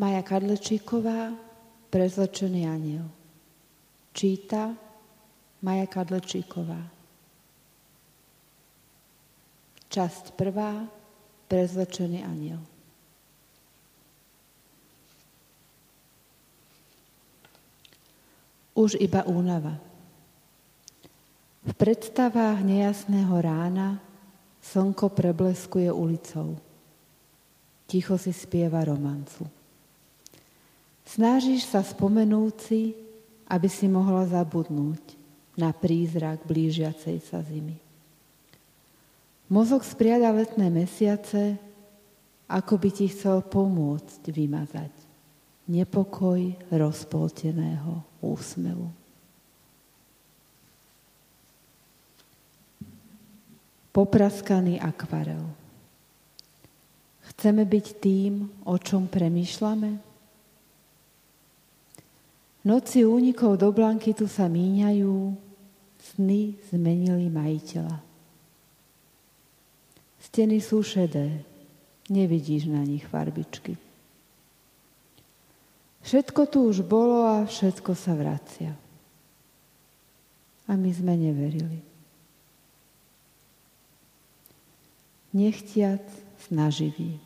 Maja Kadlečíková, Prezlečený aniel. Číta Maja Kadlečíková. Časť prvá, Prezlečený aniel. Už iba únava. V predstavách nejasného rána slnko prebleskuje ulicou. Ticho si spieva romancu. Snažíš sa spomenúci, aby si mohla zabudnúť na prízrak blížiacej sa zimy. Mozog spriada letné mesiace, ako by ti chcel pomôcť vymazať nepokoj rozpolteného úsmevu. Popraskaný akvarel. Chceme byť tým, o čom premýšľame? Noci únikov do blankytu sa míňajú, sny zmenili majiteľa. Steny sú šedé, nevidíš na nich farbičky. Všetko tu už bolo a všetko sa vracia. A my sme neverili. Nechtiac snaživý.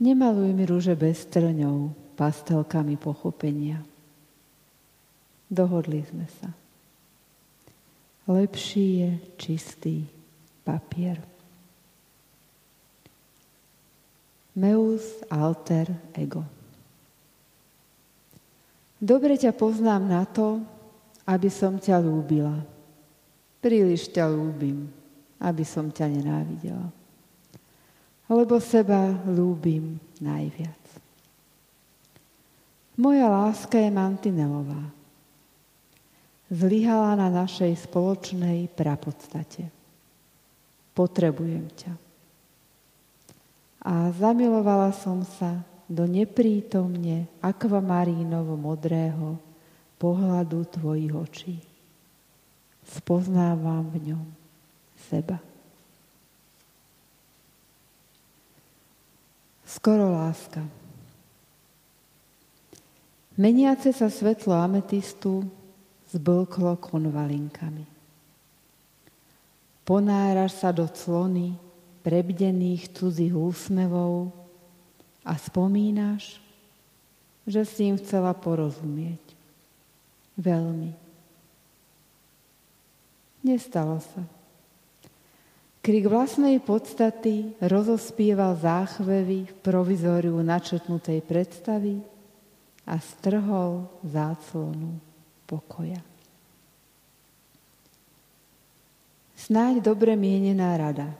Nemaluj mi rúže bez trňov, pastelkami pochopenia. Dohodli sme sa. Lepší je čistý papier. Meus alter ego. Dobre ťa poznám na to, aby som ťa lúbila. Príliš ťa lúbim, aby som ťa nenávidela. Lebo seba lúbim najviac. Moja láska je mantinelová. Zlyhala na našej spoločnej prapodstate. Potrebujem ťa. A zamilovala som sa do neprítomne akvamarínovo modrého pohľadu tvojich očí. Spoznávam v ňom seba. Skoro láska. Meniace sa svetlo ametistu zblklo konvalinkami. Ponáraš sa do clony prebdených cudzích úsmevov a spomínaš, že si im chcela porozumieť. Veľmi. Nestalo sa. Krik vlastnej podstaty rozospieval záchvevy v provizóriu načetnutej predstavy a strhol záclonu pokoja. Snáď dobre mienená rada.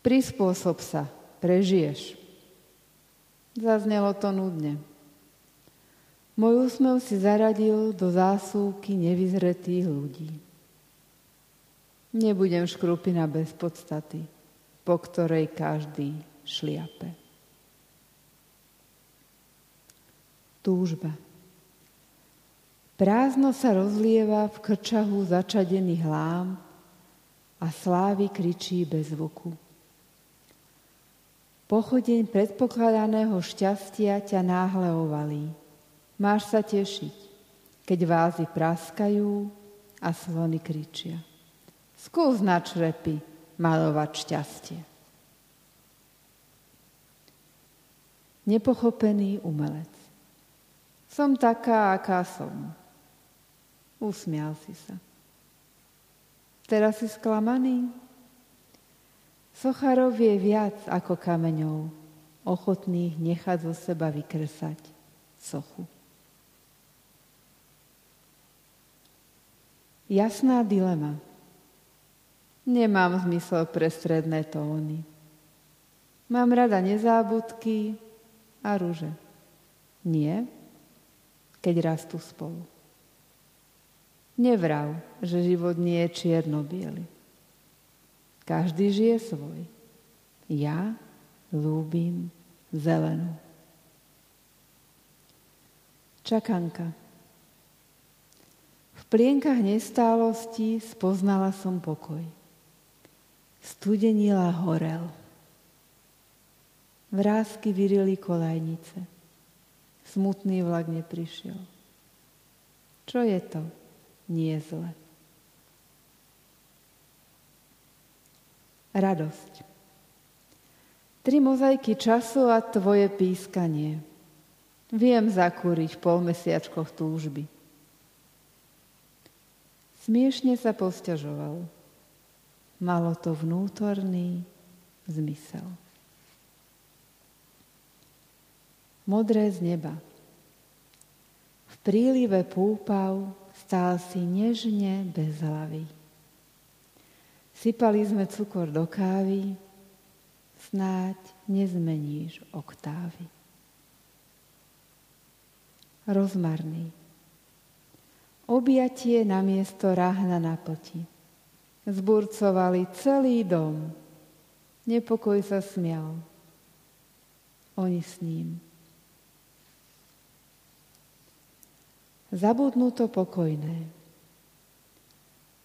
Prispôsob sa, prežiješ. Zaznelo to nudne. Môj úsmev si zaradil do zásuvky nevyzretých ľudí. Nebudem škrupina bez podstaty, po ktorej každý šliape. Túžba. Prázdno sa rozlieva v krčahu začadených hlám a slávy kričí bez zvuku. Pochodeň predpokladaného šťastia ťa náhle ovalí. Máš sa tešiť, keď vázy praskajú a slony kričia. Skús na črepy malovať šťastie. Nepochopený umelec. Som taká, aká som. Usmial si sa. Teraz si sklamaný? Socharov je viac ako kameňov, ochotných nechať zo seba vykresať sochu. Jasná dilema. Nemám zmysel pre stredné tóny. Mám rada nezábudky a rúže. Nie? Keď rastú spolu. Nevrav, že život nie je čierno-biely. Každý žije svoj. Ja lúbim zelenú. Čakanka. V plienkach nestálosti spoznala som pokoj. Studenila horel. Vrázky vyrili kolajnice. Smutný vlak neprišiel. Čo je to? Nie zle. Radosť. Tri mozaiky času a tvoje pískanie. Viem zakúriť v polmesiačkoch túžby. Smiešne sa posťažoval. Malo to vnútorný zmysel. Modré z neba. V prílive púpav stál si nežne bez hlavy. Sypali sme cukor do kávy, snáď nezmeníš oktávy. Rozmarný. Objatie na miesto ráhna na plti. Zburcovali celý dom. Nepokoj sa smial. Oni s ním. Zabudnuto pokojné.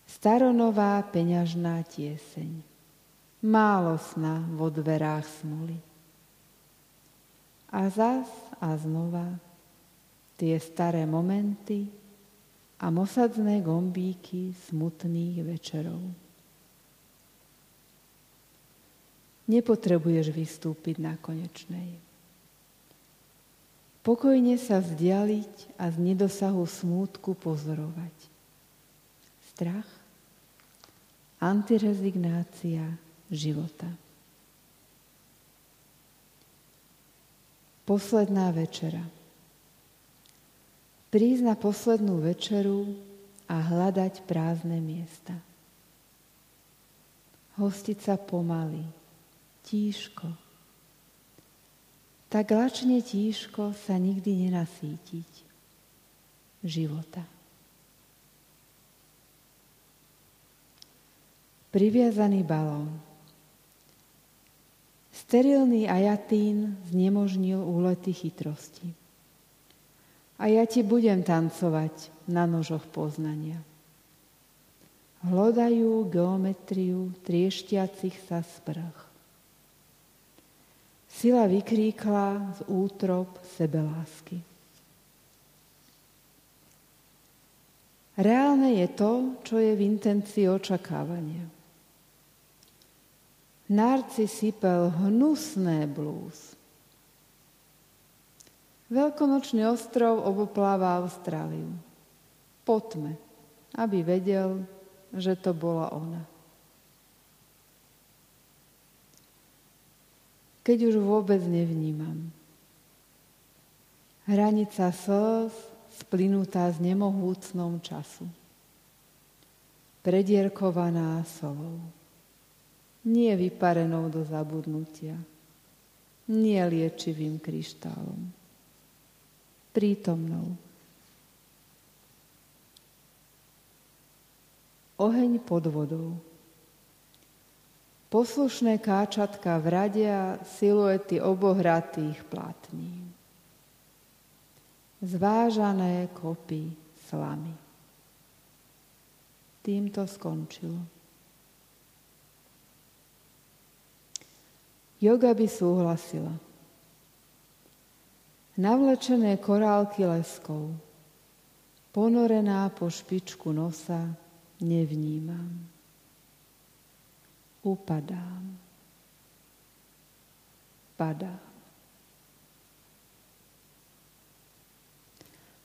Staronová peňažná tieseň. Málo sna vo dverách smoly. A zas a znova tie staré momenty, a mosadzné gombíky smutných večerov. Nepotrebuješ vystúpiť na konečnej. Pokojne sa vzdialiť a z nedosahu smútku pozorovať. Strach, antirezignácia života. Posledná večera prísť na poslednú večeru a hľadať prázdne miesta. Hostiť sa pomaly, tížko. Tak lačne tížko sa nikdy nenasítiť života. Priviazaný balón. Sterilný ajatín znemožnil úlety chytrosti a ja ti budem tancovať na nožoch poznania. Hľadajú geometriu trieštiacich sa sprch. Sila vykríkla z útrop sebelásky. Reálne je to, čo je v intencii očakávania. Narci sypel hnusné blúz. Veľkonočný ostrov obopláva Austráliu. Potme, aby vedel, že to bola ona. Keď už vôbec nevnímam. Hranica slz splynutá s nemohúcnou času. Predierkovaná solou. Nie vyparenou do zabudnutia. Nie liečivým kryštálom prítomnou. Oheň pod vodou. Poslušné káčatka vradia siluety obohratých platní. Zvážané kopy slamy. Týmto skončilo. Yoga by súhlasila navlečené korálky leskov, ponorená po špičku nosa, nevnímam. Upadám. Padám.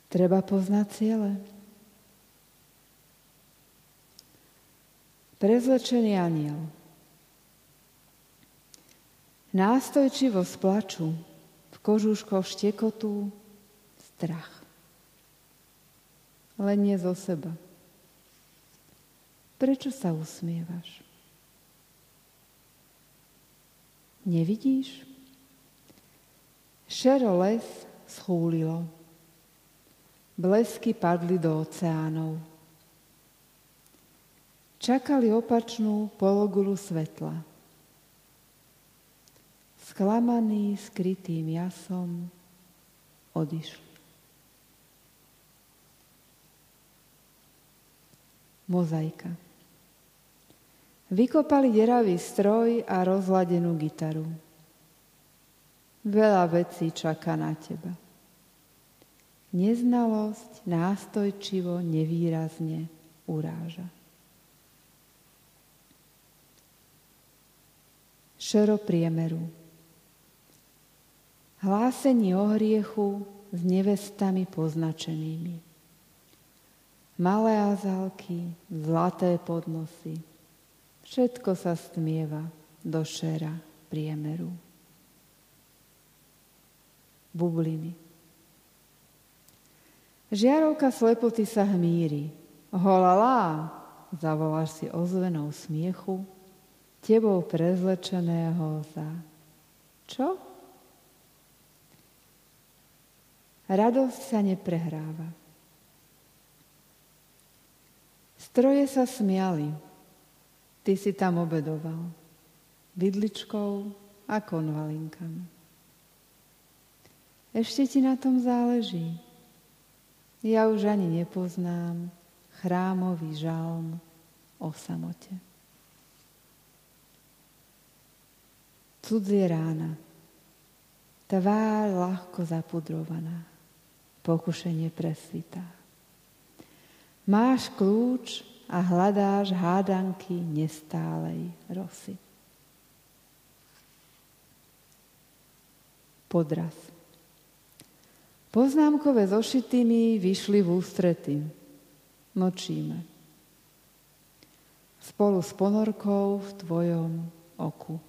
Treba poznať ciele. Prezlečený aniel. Nástojčivo splaču kožuško štekotu, strach. Len nie zo seba. Prečo sa usmievaš? Nevidíš? Šero les schúlilo. Blesky padli do oceánov. Čakali opačnú pologulu svetla sklamaný, skrytým jasom, odišli. Mozaika. Vykopali deravý stroj a rozladenú gitaru. Veľa vecí čaká na teba. Neznalosť nástojčivo, nevýrazne uráža. Šero priemeru. Hlásenie o hriechu s nevestami poznačenými. Malé azálky, zlaté podnosy. Všetko sa stmieva do šera priemeru bubliny. Žiarovka slepoty sa hmíri. Holalá, zavoláš si ozvenou smiechu, tebou prezlečeného za... Čo? Radosť sa neprehráva. Stroje sa smiali. Ty si tam obedoval. Vidličkou a konvalinkami. Ešte ti na tom záleží. Ja už ani nepoznám chrámový žalm o samote. Cudzie rána, tvár ľahko zapudrovaná, pokušenie presvitá. Máš kľúč a hľadáš hádanky nestálej rosy. Podraz. Poznámkové zošity vyšli v ústrety. Nočíme. Spolu s ponorkou v tvojom oku.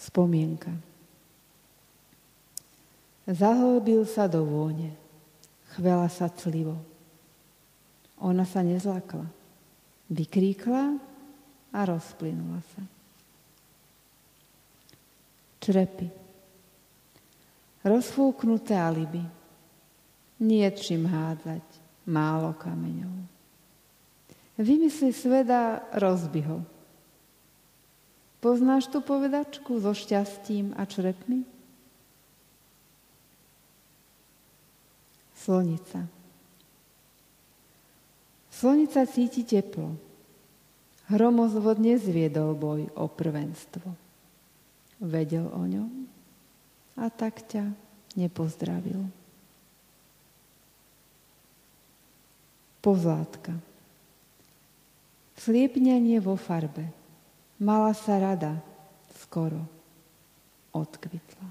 Spomienka. Zahlbil sa do vône. Chvela sa clivo. Ona sa nezlakla. Vykríkla a rozplynula sa. Črepy rozfúknuté aliby. Nie čím hádzať, málo kameňov. Vymysli sveda, rozbi ho. Poznáš tú povedačku so šťastím a črepmi? Slonica. Slonica cíti teplo. Hromozvod nezviedol boj o prvenstvo. Vedel o ňom? a tak ťa nepozdravil. Pozlátka. Sliepňanie vo farbe. Mala sa rada, skoro odkvitla.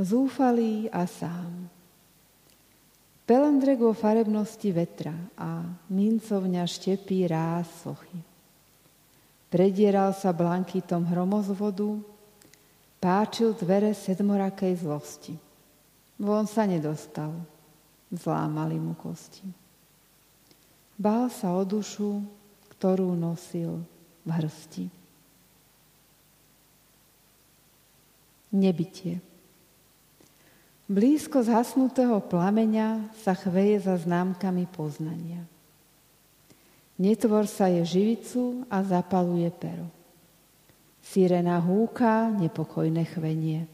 Zúfalý a sám. Pelendrek vo farebnosti vetra a mincovňa štepí ráz sochy. Predieral sa blankitom hromozvodu, páčil dvere sedmorakej zlosti. Von sa nedostal, zlámali mu kosti. Bál sa o dušu, ktorú nosil v hrsti. Nebytie. Blízko zhasnutého plameňa sa chveje za známkami poznania. Netvor sa je živicu a zapaluje pero. Sirena húka, nepokojné chvenie.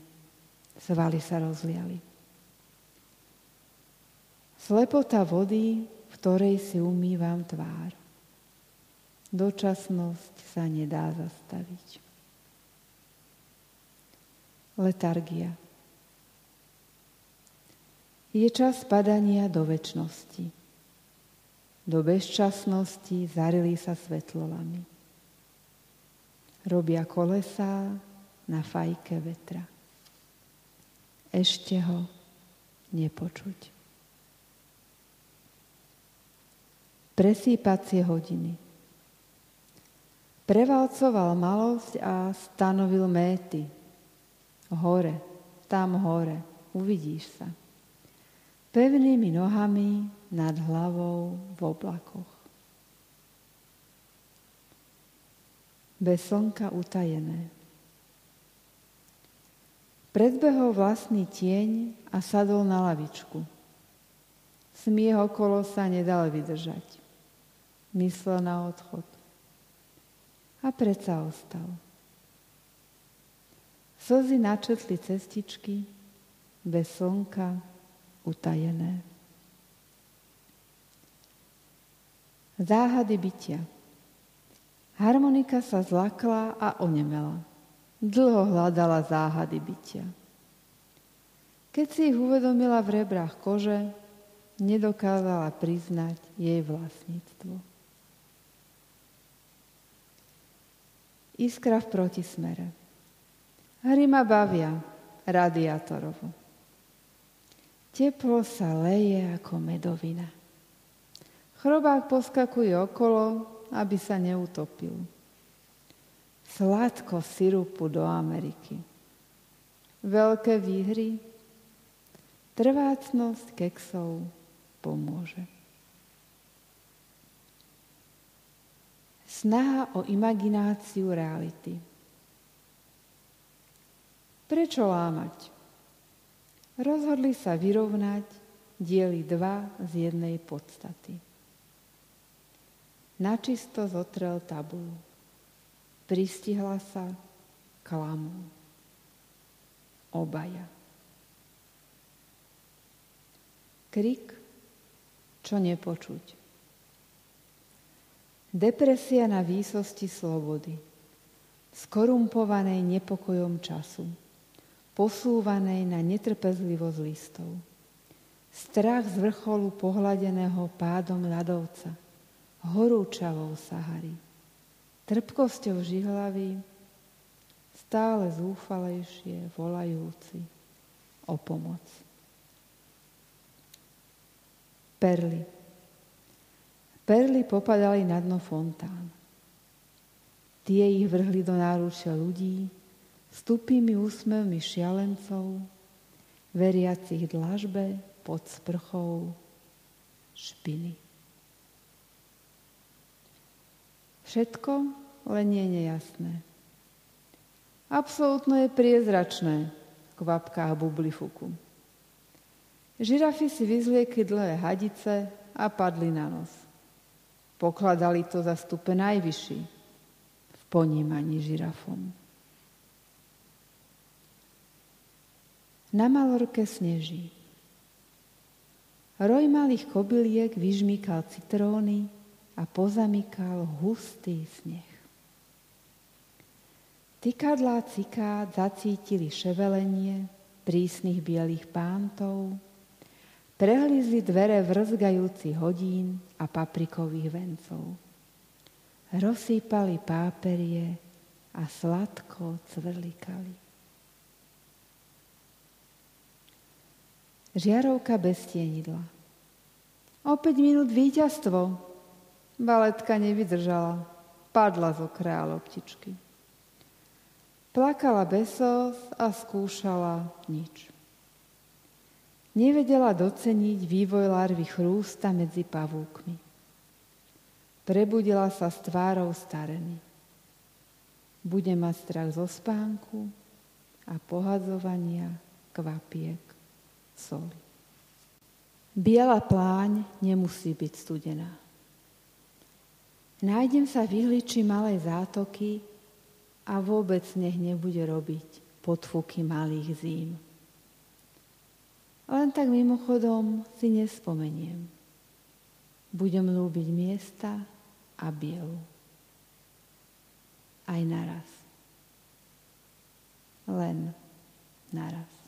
Svaly sa rozliali. Slepota vody, v ktorej si umývam tvár. Dočasnosť sa nedá zastaviť. Letargia. Je čas padania do väčšnosti. Do bezčasnosti zarili sa svetlolami. Robia kolesá na fajke vetra. Ešte ho nepočuť. Presýpacie hodiny. Prevalcoval malosť a stanovil méty. Hore, tam hore, uvidíš sa. Pevnými nohami nad hlavou v oblakoch. Bez slnka utajené. Predbehol vlastný tieň a sadol na lavičku. Smiech okolo sa nedal vydržať. Myslel na odchod. A predsa ostal. Slzy načetli cestičky, bez slnka utajené. Záhady bytia. Harmonika sa zlakla a onemela. Dlho hľadala záhady bytia. Keď si ich uvedomila v rebrách kože, nedokázala priznať jej vlastníctvo. Iskra v protismere. Hry ma bavia, radiátorovo. Teplo sa leje ako medovina. Chrobák poskakuje okolo, aby sa neutopil. Sladko sirupu do Ameriky. Veľké výhry, trvácnosť keksov pomôže. Snaha o imagináciu reality. Prečo lámať? Rozhodli sa vyrovnať diely dva z jednej podstaty. Načisto zotrel tabulu. Pristihla sa klamu. Obaja. Krik, čo nepočuť. Depresia na výsosti slobody, skorumpovanej nepokojom času, posúvanej na netrpezlivosť listov. Strach z vrcholu pohľadeného pádom ľadovca – horúčavou Sahary, trpkosťou žihlavy, stále zúfalejšie volajúci o pomoc. Perly. Perly popadali na dno fontán. Tie ich vrhli do náručia ľudí s tupými úsmevmi šialencov, veriacich dlažbe pod sprchou špiny. Všetko len je nejasné. Absolútno je priezračné v kvapkách bublifuku. Žirafy si vyzliekli dlhé hadice a padli na nos. Pokladali to za stupe najvyšší v ponímaní žirafom. Na Malorke sneží. Roj malých kobyliek vyžmýkal citróny, a pozamykal hustý sneh. Tykadlá cikád zacítili ševelenie prísnych bielých pántov, prehlízli dvere vrzgajúcich hodín a paprikových vencov. Rozsýpali páperie a sladko cvrlikali. Žiarovka bez tienidla. O 5 minút víťazstvo, Baletka nevydržala. Padla z okrea loptičky. Plakala besos a skúšala nič. Nevedela doceniť vývoj larvy chrústa medzi pavúkmi. Prebudila sa s tvárou stareny. Bude mať strach zo spánku a pohadzovania kvapiek soli. Biela pláň nemusí byť studená. Nájdem sa v ihliči malej zátoky a vôbec nech nebude robiť podfuky malých zím. Len tak mimochodom si nespomeniem. Budem lúbiť miesta a bielu. Aj naraz. Len naraz.